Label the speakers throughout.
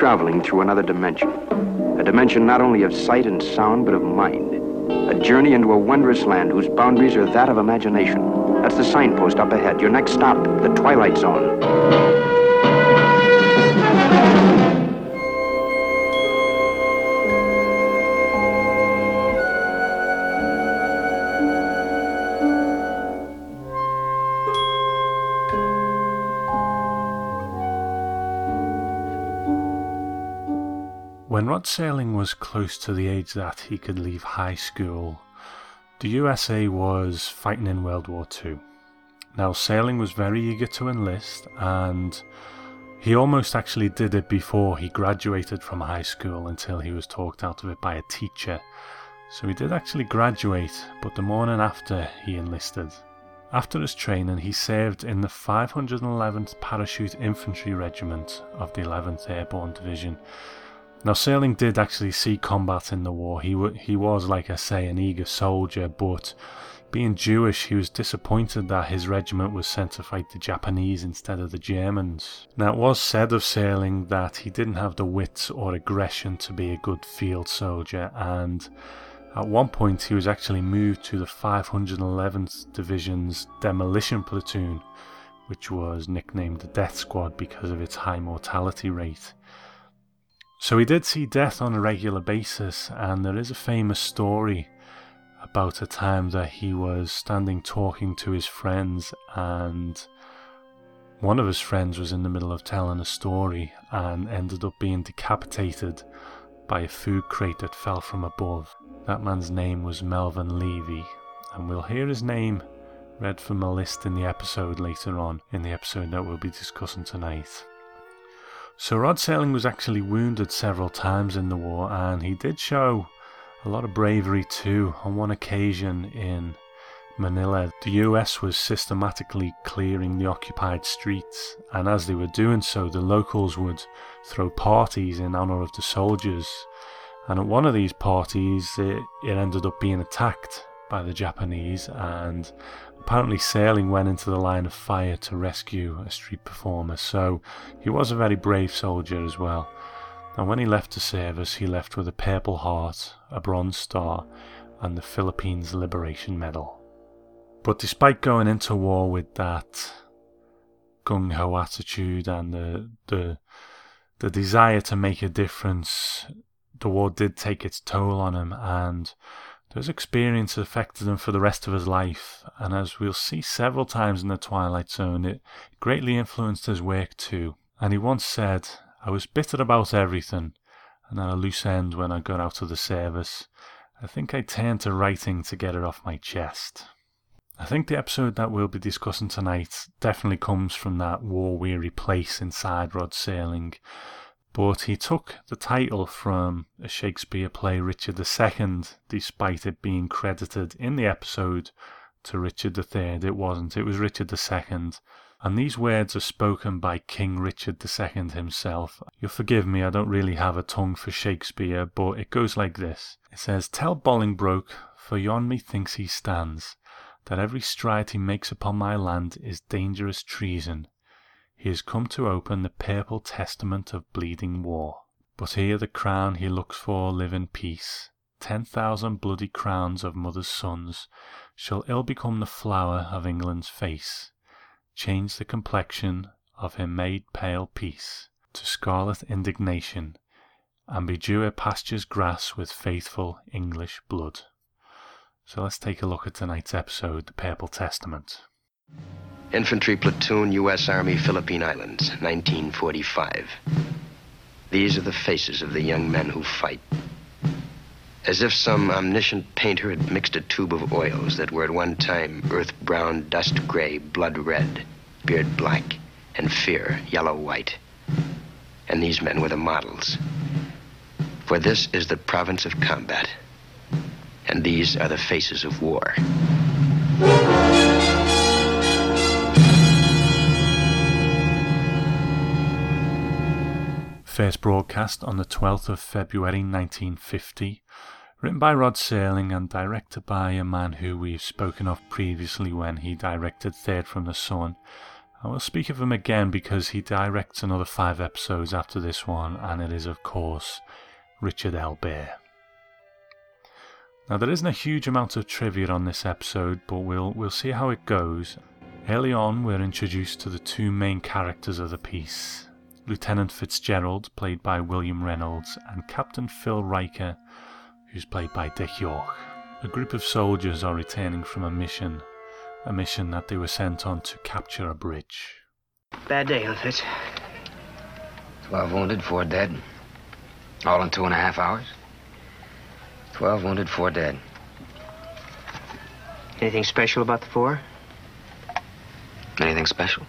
Speaker 1: traveling through another dimension. A dimension not only of sight and sound, but of mind. A journey into a wondrous land whose boundaries are that of imagination. That's the signpost up ahead. Your next stop, the Twilight Zone.
Speaker 2: Rod Serling was close to the age that he could leave high school, the USA was fighting in World War II. Now, Serling was very eager to enlist, and he almost actually did it before he graduated from high school until he was talked out of it by a teacher. So he did actually graduate, but the morning after he enlisted. After his training, he served in the 511th Parachute Infantry Regiment of the 11th Airborne Division, now, Serling did actually see combat in the war. He, w- he was, like I say, an eager soldier, but being Jewish, he was disappointed that his regiment was sent to fight the Japanese instead of the Germans. Now, it was said of Serling that he didn't have the wit or aggression to be a good field soldier, and at one point he was actually moved to the 511th Division's demolition platoon, which was nicknamed the Death Squad because of its high mortality rate. So he did see death on a regular basis, and there is a famous story about a time that he was standing talking to his friends, and one of his friends was in the middle of telling a story and ended up being decapitated by a food crate that fell from above. That man's name was Melvin Levy, and we'll hear his name read from a list in the episode later on, in the episode that we'll be discussing tonight. So Rod Serling was actually wounded several times in the war, and he did show a lot of bravery too. On one occasion in Manila, the US was systematically clearing the occupied streets, and as they were doing so, the locals would throw parties in honor of the soldiers. And at one of these parties, it, it ended up being attacked by the Japanese, and Apparently, Serling went into the line of fire to rescue a street performer, so he was a very brave soldier as well. And when he left the service, he left with a Purple Heart, a Bronze Star, and the Philippines Liberation Medal. But despite going into war with that gung ho attitude and the, the, the desire to make a difference, the war did take its toll on him, and those experiences affected him for the rest of his life, and as we'll see several times in the Twilight Zone, it greatly influenced his work too. And he once said, I was bitter about everything, and at a loose end when I got out of the service. I think I turned to writing to get it off my chest. I think the episode that we'll be discussing tonight definitely comes from that war weary place inside Rod Serling but he took the title from a Shakespeare play, Richard II, despite it being credited in the episode to Richard III. It wasn't, it was Richard II. And these words are spoken by King Richard II himself. You'll forgive me, I don't really have a tongue for Shakespeare, but it goes like this It says, Tell Bolingbroke, for yon methinks he stands, that every stride he makes upon my land is dangerous treason. He has come to open the purple testament of bleeding war. But here the crown he looks for live in peace. Ten thousand bloody crowns of mothers' sons shall ill become the flower of England's face, change the complexion of her made pale peace to scarlet indignation, and bedew her pastures grass with faithful English blood. So let's take a look at tonight's episode, The Purple Testament.
Speaker 3: Infantry Platoon, U.S. Army, Philippine Islands, 1945. These are the faces of the young men who fight. As if some omniscient painter had mixed a tube of oils that were at one time earth brown, dust gray, blood red, beard black, and fear yellow white. And these men were the models. For this is the province of combat. And these are the faces of war.
Speaker 2: First broadcast on the 12th of February 1950. Written by Rod Serling and directed by a man who we've spoken of previously when he directed Third from the Sun I will speak of him again because he directs another five episodes after this one, and it is, of course, Richard L. Bare. Now, there isn't a huge amount of trivia on this episode, but we'll, we'll see how it goes. Early on, we're introduced to the two main characters of the piece Lieutenant Fitzgerald, played by William Reynolds, and Captain Phil Riker, who's played by Dick York. A group of soldiers are returning from a mission a mission that they were sent on to capture a bridge.
Speaker 4: Bad day, huh, Fitz?
Speaker 3: Twelve wounded, four dead. All in two and a half hours? Twelve wounded, four dead.
Speaker 4: Anything special about the four?
Speaker 3: Anything special?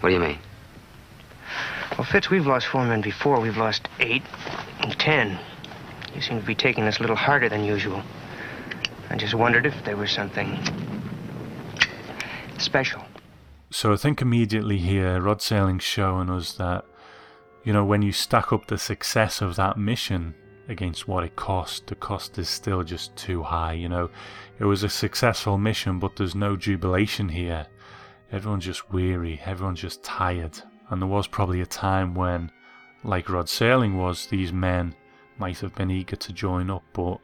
Speaker 3: What do you mean?
Speaker 4: Fitz, we've lost four men before. We've lost eight and ten. You seem to be taking this a little harder than usual. I just wondered if there was something special.
Speaker 2: So I think immediately here, Rod Serling's showing us that, you know, when you stack up the success of that mission against what it cost, the cost is still just too high. You know, it was a successful mission, but there's no jubilation here. Everyone's just weary, everyone's just tired. And there was probably a time when, like Rod Serling was, these men might have been eager to join up, but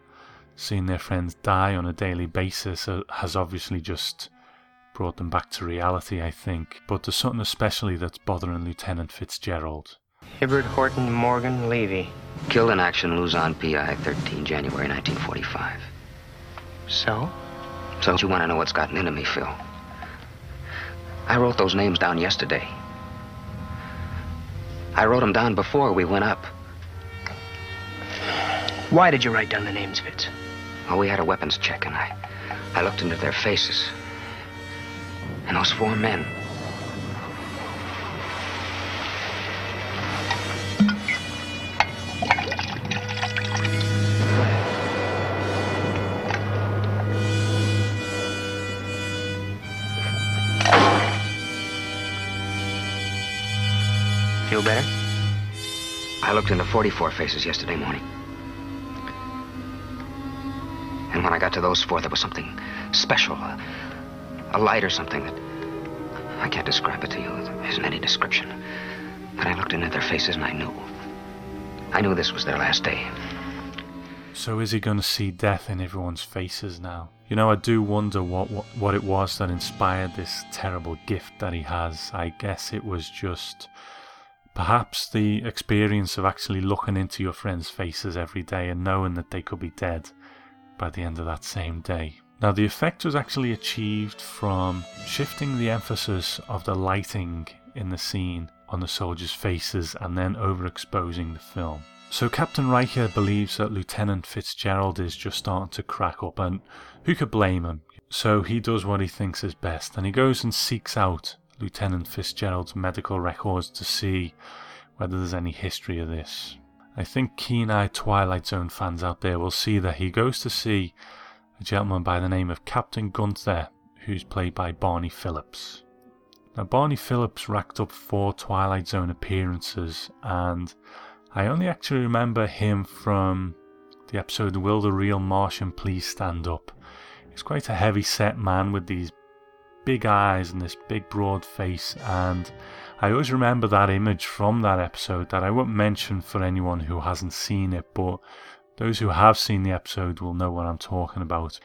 Speaker 2: seeing their friends die on a daily basis uh, has obviously just brought them back to reality, I think. But there's something especially that's bothering Lieutenant Fitzgerald.
Speaker 4: Hibbert Horton Morgan Levy.
Speaker 3: Killed in action, Luzon, PI, 13 January 1945.
Speaker 4: So?
Speaker 3: So you want to know what's gotten into me, Phil? I wrote those names down yesterday. I wrote them down before we went up.
Speaker 4: Why did you write down the names, Fitz?
Speaker 3: Well, we had a weapons check, and I, I looked into their faces. And those four men. I looked into 44 faces yesterday morning. And when I got to those four, there was something special. A, a light or something that. I can't describe it to you. There isn't any description. But I looked into their faces and I knew. I knew this was their last day.
Speaker 2: So is he going to see death in everyone's faces now? You know, I do wonder what, what what it was that inspired this terrible gift that he has. I guess it was just perhaps the experience of actually looking into your friends' faces every day and knowing that they could be dead by the end of that same day. Now, the effect was actually achieved from shifting the emphasis of the lighting in the scene on the soldiers' faces and then overexposing the film. So, Captain Riker believes that Lieutenant Fitzgerald is just starting to crack up, and who could blame him? So, he does what he thinks is best, and he goes and seeks out Lieutenant Fitzgerald's medical records to see whether there's any history of this. I think keen eyed Twilight Zone fans out there will see that he goes to see a gentleman by the name of Captain Gunther, who's played by Barney Phillips. Now, Barney Phillips racked up four Twilight Zone appearances, and I only actually remember him from the episode Will the Real Martian Please Stand Up? He's quite a heavy set man with these big eyes and this big broad face, and I always remember that image from that episode that I won't mention for anyone who hasn't seen it, but those who have seen the episode will know what I'm talking about.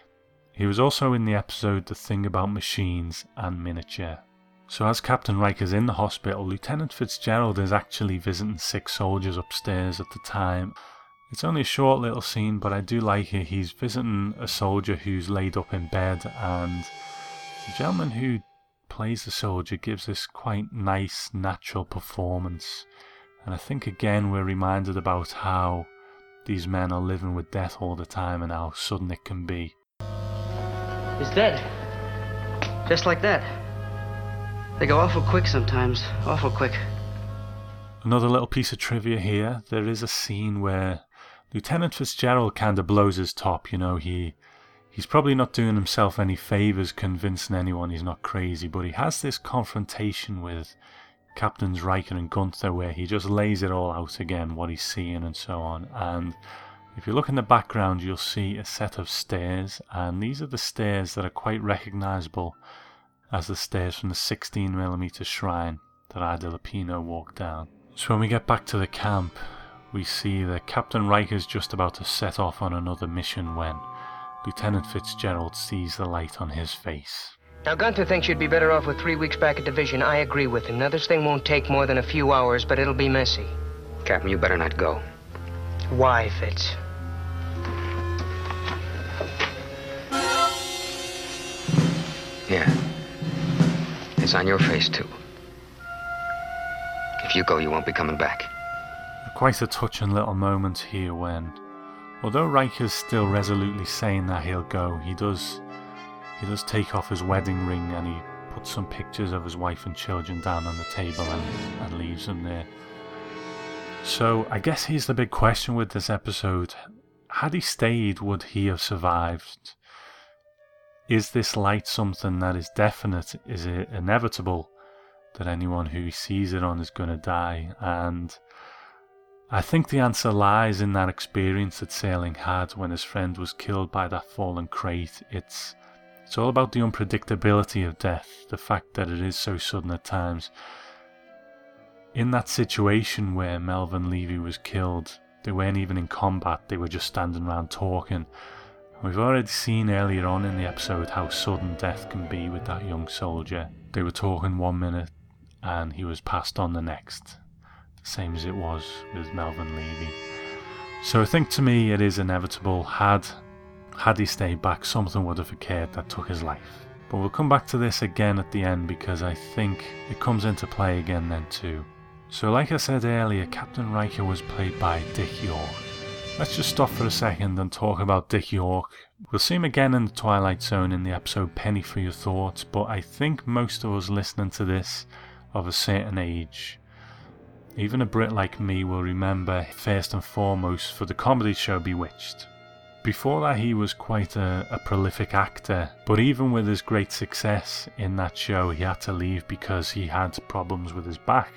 Speaker 2: He was also in the episode The Thing About Machines and Miniature. So, as Captain Riker's in the hospital, Lieutenant Fitzgerald is actually visiting sick soldiers upstairs at the time. It's only a short little scene, but I do like it. He's visiting a soldier who's laid up in bed, and the gentleman who plays the soldier gives this quite nice, natural performance. And I think again we're reminded about how these men are living with death all the time and how sudden it can be.
Speaker 5: He's dead. Just like that. They go awful quick sometimes. Awful quick.
Speaker 2: Another little piece of trivia here there is a scene where Lieutenant Fitzgerald kind of blows his top. You know, he. He's probably not doing himself any favours convincing anyone he's not crazy, but he has this confrontation with Captains Riker and Gunther where he just lays it all out again, what he's seeing and so on. And if you look in the background, you'll see a set of stairs, and these are the stairs that are quite recognisable as the stairs from the 16mm shrine that Ida Lupino walked down. So when we get back to the camp, we see that Captain Riker's just about to set off on another mission when Lieutenant Fitzgerald sees the light on his face.
Speaker 4: Now, Gunther thinks you'd be better off with three weeks back at division. I agree with him. Now, this thing won't take more than a few hours, but it'll be messy.
Speaker 3: Captain, you better not go.
Speaker 4: Why, Fitz?
Speaker 3: Yeah. It's on your face, too. If you go, you won't be coming back.
Speaker 2: Quite a touching little moment here when, although Riker's still resolutely saying that he'll go, he does he does take off his wedding ring and he puts some pictures of his wife and children down on the table and, and leaves them there. So I guess here's the big question with this episode. Had he stayed, would he have survived? Is this light something that is definite? Is it inevitable that anyone who sees it on is going to die? And I think the answer lies in that experience that Serling had when his friend was killed by that fallen crate. It's it's all about the unpredictability of death, the fact that it is so sudden at times. In that situation where Melvin Levy was killed, they weren't even in combat, they were just standing around talking. We've already seen earlier on in the episode how sudden death can be with that young soldier. They were talking one minute and he was passed on the next, same as it was with Melvin Levy. So I think to me it is inevitable had had he stayed back, something would have occurred that took his life. But we'll come back to this again at the end because I think it comes into play again then too. So, like I said earlier, Captain Riker was played by Dick York. Let's just stop for a second and talk about Dick York. We'll see him again in the Twilight Zone in the episode Penny for Your Thoughts, but I think most of us listening to this of a certain age, even a Brit like me, will remember first and foremost for the comedy show Bewitched. Before that, he was quite a, a, prolific actor, but even with his great success in that show, he had to leave because he had problems with his back.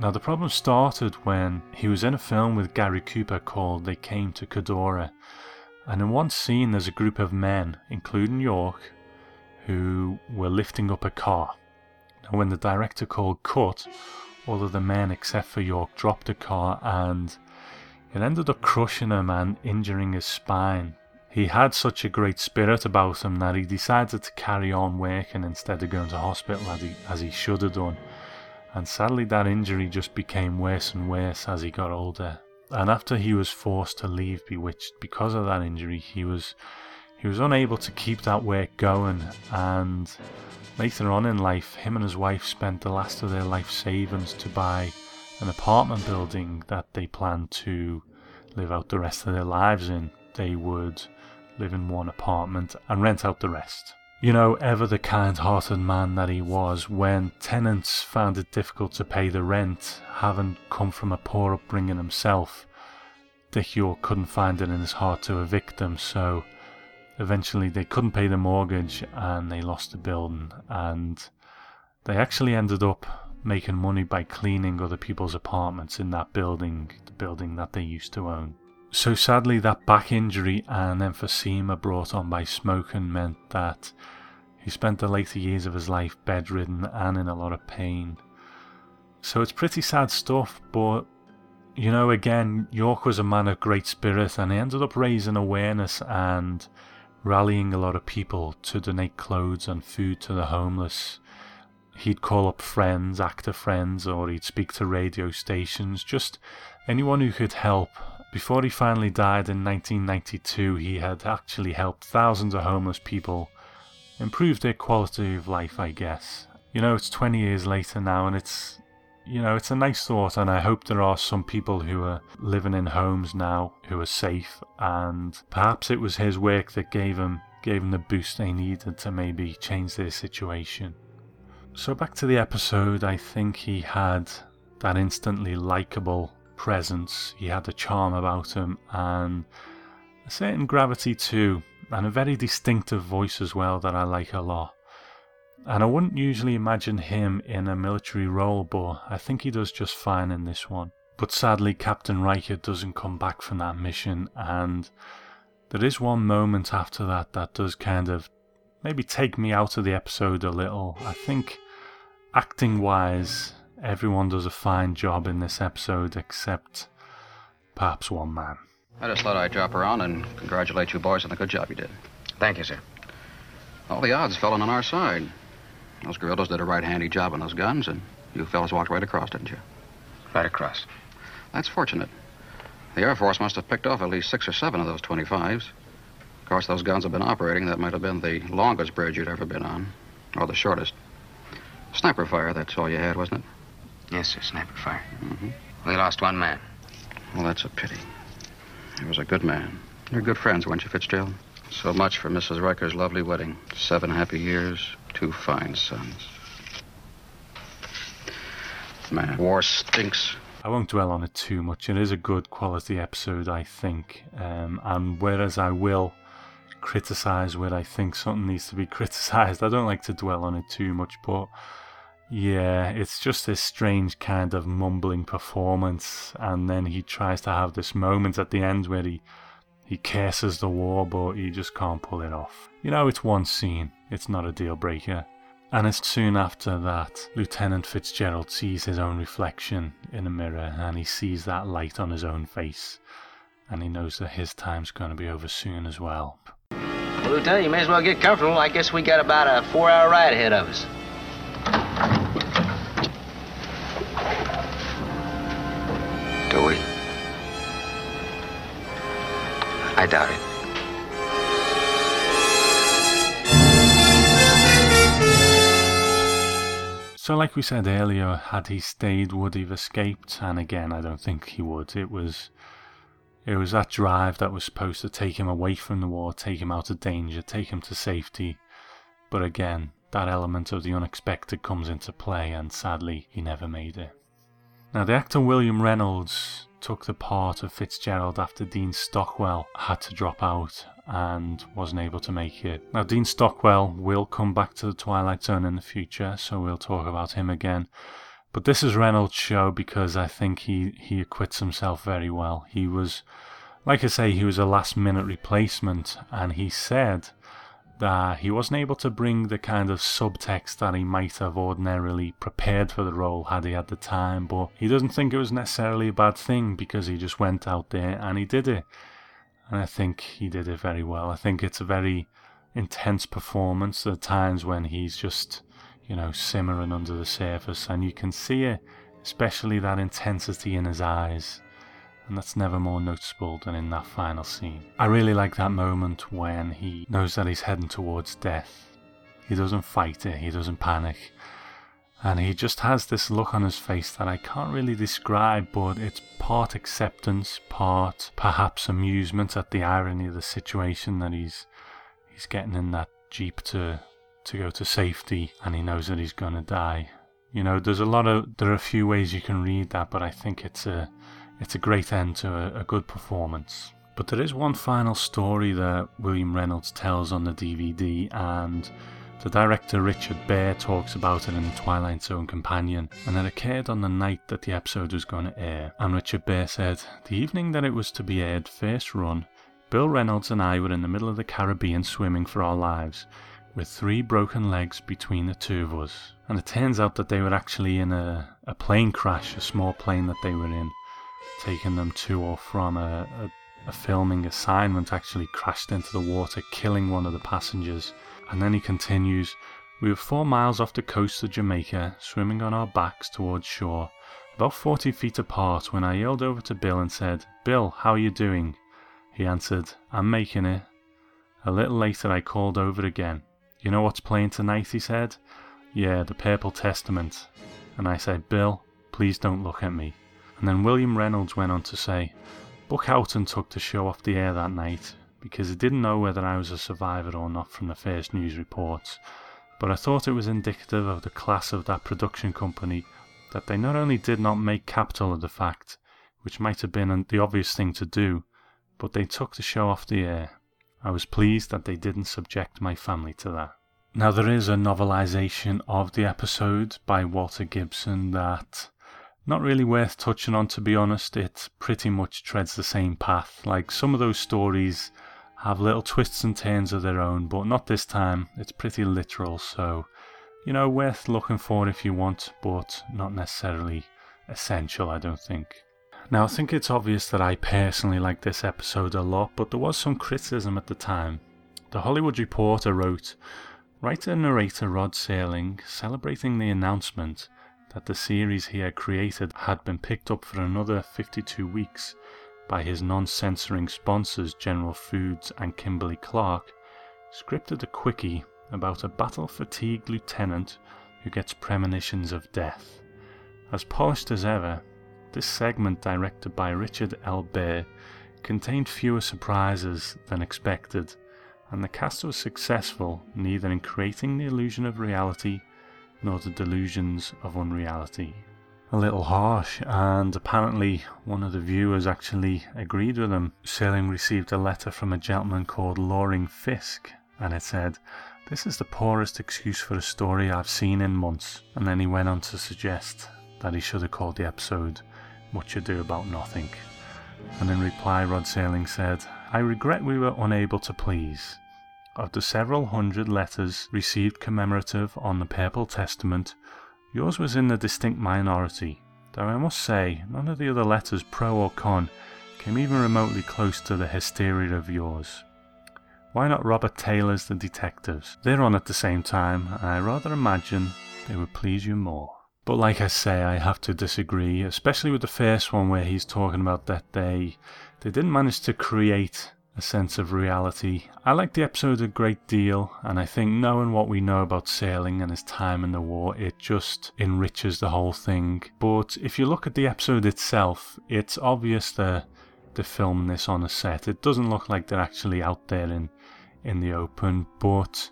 Speaker 2: Now, the problem started when he was in a film with Gary Cooper called They Came to Cordura, and in one scene, there's a group of men, including York, who were lifting up a car. Now, when the director called cut, all of the men except for York dropped the car and it ended up crushing him and injuring his spine. He had such a great spirit about him that he decided to carry on working instead of going to hospital as he, as he should have done. And sadly, that injury just became worse and worse as he got older. And after he was forced to leave Bewitched because of that injury, he was he was unable to keep that work going. And later on in life, him and his wife spent the last of their life savings to buy an apartment building that they planned to live out the rest of their lives in. They would live in one apartment and rent out the rest. You know, ever the kind hearted man that he was, when tenants found it difficult to pay the rent, having come from a poor upbringing himself, Dick York couldn't find it in his heart to evict them, so eventually they couldn't pay the mortgage and they lost the building. And they actually ended up making money by cleaning other people's apartments in that building, the building that they used to own. So sadly, that back injury and emphysema brought on by smoking meant that he spent the later years of his life bedridden and in a lot of pain. So it's pretty sad stuff, but you know, again, York was a man of great spirit and he ended up raising awareness and rallying a lot of people to donate clothes and food to the homeless he'd call up friends, actor friends, or he'd speak to radio stations, just anyone who could help. Before he finally died in 1992, he had actually helped thousands of homeless people improve their quality of life, I guess. You know, it's 20 years later now, and it's, you know, it's a nice thought, and I hope there are some people who are living in homes now who are safe, and perhaps it was his work that gave him gave him the boost they needed to maybe change their situation. So, back to the episode, I think he had that instantly likable presence. He had a charm about him and a certain gravity too, and a very distinctive voice as well that I like a lot. And I wouldn't usually imagine him in a military role, but I think he does just fine in this one. But sadly, Captain Riker doesn't come back from that mission, and there is one moment after that that does kind of maybe take me out of the episode a little. I think acting wise, everyone does a fine job in this episode except perhaps one man.
Speaker 6: I just thought I'd drop around and congratulate you boys on the good job you did.
Speaker 3: Thank you, sir.
Speaker 6: All the odds fell on our side. Those guerrillas did a right handy job on those guns, and you fellas walked right across, didn't you?
Speaker 3: Right across.
Speaker 6: That's fortunate. The Air Force must have picked off at least six or seven of those 25s. Of course, those guns have been operating. That might have been the longest bridge you'd ever been on, or the shortest. Sniper fire, that's all you had, wasn't it?
Speaker 3: Yes, sir, sniper fire.
Speaker 6: Mm-hmm.
Speaker 3: We lost one man.
Speaker 6: Well, that's a pity. He was a good man. You're good friends, weren't you, Fitzgerald? So much for Mrs. Riker's lovely wedding. Seven happy years, two fine sons. Man, war stinks.
Speaker 2: I won't dwell on it too much. It is a good quality episode, I think. Um, and whereas I will criticize where I think something needs to be criticized, I don't like to dwell on it too much. But yeah, it's just this strange kind of mumbling performance. And then he tries to have this moment at the end where he, he curses the war, but he just can't pull it off. You know, it's one scene, it's not a deal breaker. And it's soon after that Lieutenant Fitzgerald sees his own reflection in a mirror and he sees that light on his own face. And he knows that his time's going to be over soon as well.
Speaker 7: Well, Lieutenant, you may as well get comfortable. I guess we got about a four hour ride ahead of us.
Speaker 3: Do we? I doubt it.
Speaker 2: So, like we said earlier, had he stayed, would he have escaped? And again, I don't think he would. It was, it was that drive that was supposed to take him away from the war, take him out of danger, take him to safety. But again, that element of the unexpected comes into play, and sadly, he never made it. Now, the actor William Reynolds took the part of Fitzgerald after Dean Stockwell had to drop out and wasn't able to make it. Now, Dean Stockwell will come back to the Twilight Zone in the future, so we'll talk about him again. But this is Reynolds' show because I think he, he acquits himself very well. He was, like I say, he was a last minute replacement, and he said that he wasn't able to bring the kind of subtext that he might have ordinarily prepared for the role had he had the time, but he doesn't think it was necessarily a bad thing because he just went out there and he did it. And I think he did it very well. I think it's a very intense performance. There are times when he's just, you know, simmering under the surface, and you can see it, especially that intensity in his eyes and that's never more noticeable than in that final scene. I really like that moment when he knows that he's heading towards death. He doesn't fight it, he doesn't panic, and he just has this look on his face that I can't really describe, but it's part acceptance, part perhaps amusement at the irony of the situation that he's he's getting in that jeep to to go to safety, and he knows that he's gonna die. You know, there's a lot of there are a few ways you can read that, but I think it's a it's a great end to a, a good performance. But there is one final story that William Reynolds tells on the DVD, and the director Richard Bare talks about it in The Twilight Zone Companion, and it occurred on the night that the episode was going to air. And Richard Bare said, The evening that it was to be aired, first run, Bill Reynolds and I were in the middle of the Caribbean swimming for our lives, with three broken legs between the two of us. And it turns out that they were actually in a, a plane crash, a small plane that they were in, taking them to or from a, a a filming assignment actually crashed into the water, killing one of the passengers. And then he continues We were four miles off the coast of Jamaica, swimming on our backs towards shore, about 40 feet apart, when I yelled over to Bill and said, Bill, how are you doing? He answered, I'm making it. A little later, I called over again. You know what's playing tonight? He said. Yeah, the Purple Testament. And I said, Bill, please don't look at me. And then William Reynolds went on to say, Buck Houghton took the show off the air that night because he didn't know whether I was a survivor or not from the first news reports, but I thought it was indicative of the class of that production company that they not only did not make capital of the fact, which might have been the obvious thing to do, but they took the show off the air. I was pleased that they didn't subject my family to that. Now, there is a novelization of the episode by Walter Gibson that not really worth touching on, to be honest. It pretty much treads the same path. Like some of those stories have little twists and turns of their own, but not this time. It's pretty literal, so you know, worth looking for if you want, but not necessarily essential, I don't think. Now, I think it's obvious that I personally like this episode a lot, but there was some criticism at the time. The Hollywood Reporter wrote Writer narrator Rod Serling, celebrating the announcement that the series he had created had been picked up for another 52 weeks by his non censoring sponsors General Foods and Kimberly Clark, scripted a quickie about a battle fatigued lieutenant who gets premonitions of death. As polished as ever, this segment, directed by Richard L. Bare, contained fewer surprises than expected, and the cast was successful neither in creating the illusion of reality nor the delusions of unreality. A little harsh, and apparently one of the viewers actually agreed with him. Serling received a letter from a gentleman called Loring Fisk, and it said, This is the poorest excuse for a story I've seen in months. And then he went on to suggest that he should have called the episode Much Ado About Nothing. And in reply, Rod Serling said, I regret we were unable to please. Of the several hundred letters received commemorative on the Purple Testament, yours was in the distinct minority, though I must say none of the other letters, pro or con, came even remotely close to the hysteria of yours. Why not Robert Taylor's The Detectives? They're on at the same time, and I rather imagine they would please you more. But like I say, I have to disagree, especially with the first one where he's talking about that they they didn't manage to create a sense of reality. I like the episode a great deal, and I think knowing what we know about Serling and his time in the war, it just enriches the whole thing. But if you look at the episode itself, it's obvious that they're filming this on a set. It doesn't look like they're actually out there in, in the open, but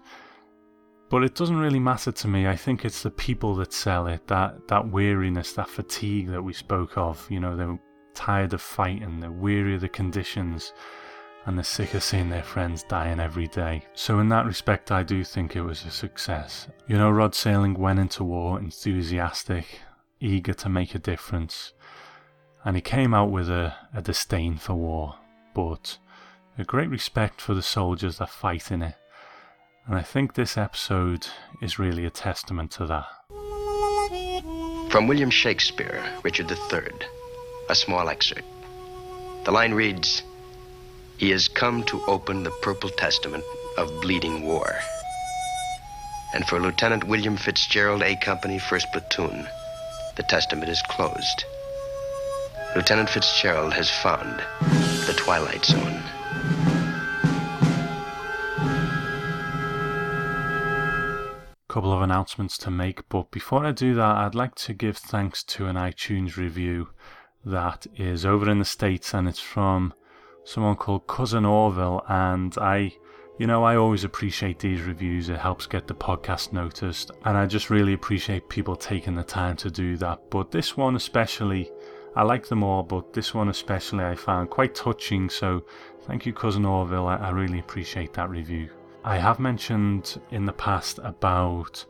Speaker 2: but it doesn't really matter to me. I think it's the people that sell it, that that weariness, that fatigue that we spoke of. You know, they're tired of fighting, they're weary of the conditions and they're sick of seeing their friends dying every day. So, in that respect, I do think it was a success. You know, Rod Serling went into war enthusiastic, eager to make a difference, and he came out with a, a disdain for war, but a great respect for the soldiers that fight in it. And I think this episode is really a testament to that.
Speaker 3: From William Shakespeare, Richard III, a small excerpt. The line reads He has come to open the purple testament of bleeding war. And for Lieutenant William Fitzgerald, A Company, 1st Platoon, the testament is closed. Lieutenant Fitzgerald has found the Twilight Zone.
Speaker 2: couple of announcements to make, but before I do that, I'd like to give thanks to an iTunes review that is over in the States and it's from someone called Cousin Orville. And I, you know, I always appreciate these reviews, it helps get the podcast noticed, and I just really appreciate people taking the time to do that. But this one, especially, I like them all, but this one especially I found quite touching. So thank you, Cousin Orville. I, I really appreciate that review. I have mentioned in the past about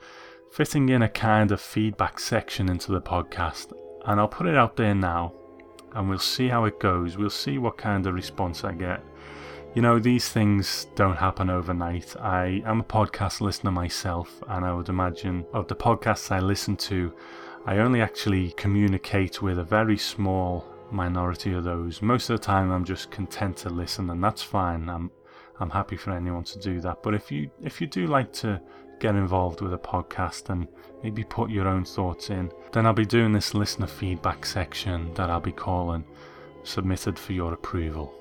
Speaker 2: fitting in a kind of feedback section into the podcast, and I'll put it out there now, and we'll see how it goes. We'll see what kind of response I get. You know, these things don't happen overnight. I am a podcast listener myself, and I would imagine of the podcasts I listen to, I only actually communicate with a very small minority of those. Most of the time, I'm just content to listen, and that's fine. I'm I'm happy for anyone to do that. But if you if you do like to get involved with a podcast and maybe put your own thoughts in, then I'll be doing this listener feedback section that I'll be calling submitted for your approval.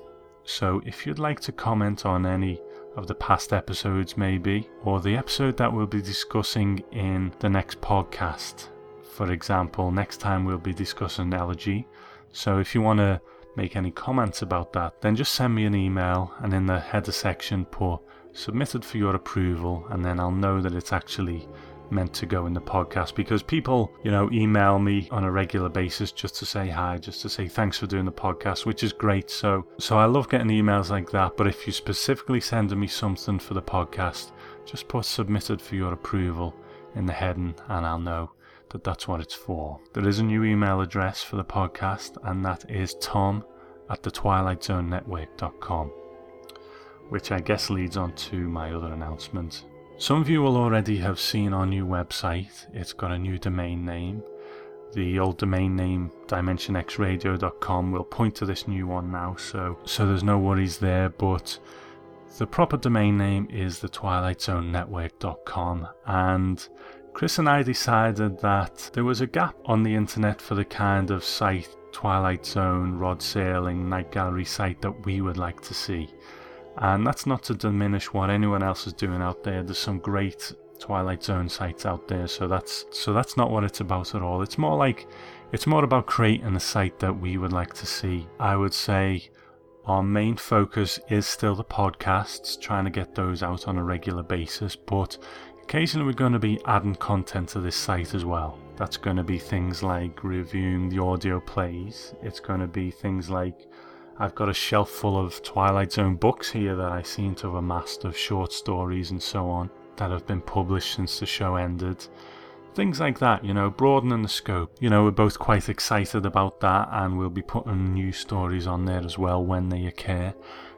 Speaker 2: So if you'd like to comment on any of the past episodes maybe or the episode that we'll be discussing in the next podcast. For example, next time we'll be discussing elegy. So if you want to make any comments about that, then just send me an email and in the header section put submitted for your approval and then I'll know that it's actually meant to go in the podcast because people, you know, email me on a regular basis just to say hi, just to say thanks for doing the podcast, which is great. So so I love getting emails like that, but if you specifically send me something for the podcast, just put submitted for your approval in the heading and I'll know that that's what it's for. There is a new email address for the podcast, and that is tom at the twilightzonenetwork.com. which I guess leads on to my other announcement. Some of you will already have seen our new website. It's got a new domain name. The old domain name dimensionxradio.com will point to this new one now, so so there's no worries there, but the proper domain name is the and Chris and I decided that there was a gap on the internet for the kind of site Twilight Zone, Rod Serling, Night Gallery site that we would like to see. And that's not to diminish what anyone else is doing out there. There's some great Twilight Zone sites out there, so that's so that's not what it's about at all. It's more like it's more about creating a site that we would like to see. I would say our main focus is still the podcasts, trying to get those out on a regular basis, but occasionally we're going to be adding content to this site as well. That's going to be things like reviewing the audio plays. It's going to be things like I've got a shelf full of Twilight Zone books here that I seem to have amassed of short stories and so on that have been published since the show ended. Things like that, you know, broadening the scope. You know, we're both quite excited about that, and we'll be putting new stories on there as well when they occur.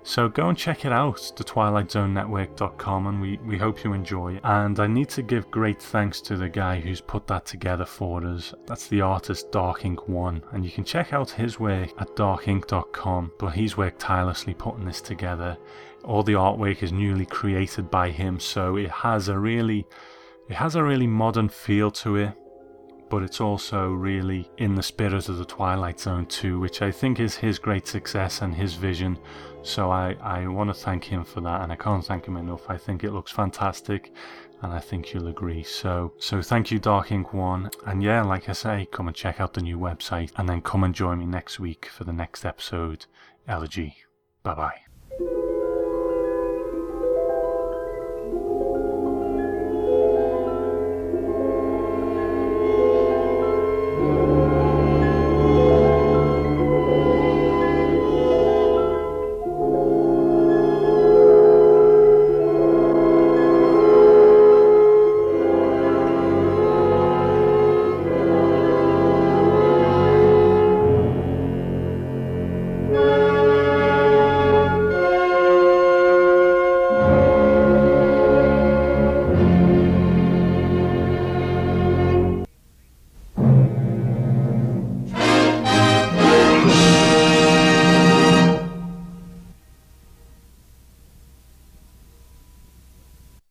Speaker 2: So go and check it out, the twilightzonenetwork.com, and we, we hope you enjoy. And I need to give great thanks to the guy who's put that together for us. That's the artist Dark Ink One, and you can check out his work at darkink.com. But he's worked tirelessly putting this together. All the artwork is newly created by him, so it has a really it has a really modern feel to it but it's also really in the spirit of the Twilight Zone too, which I think is his great success and his vision. So I, I want to thank him for that, and I can't thank him enough. I think it looks fantastic, and I think you'll agree. So, so thank you, Dark Ink One, and yeah, like I say, come and check out the new website, and then come and join me next week for the next episode. Elegy. Bye bye.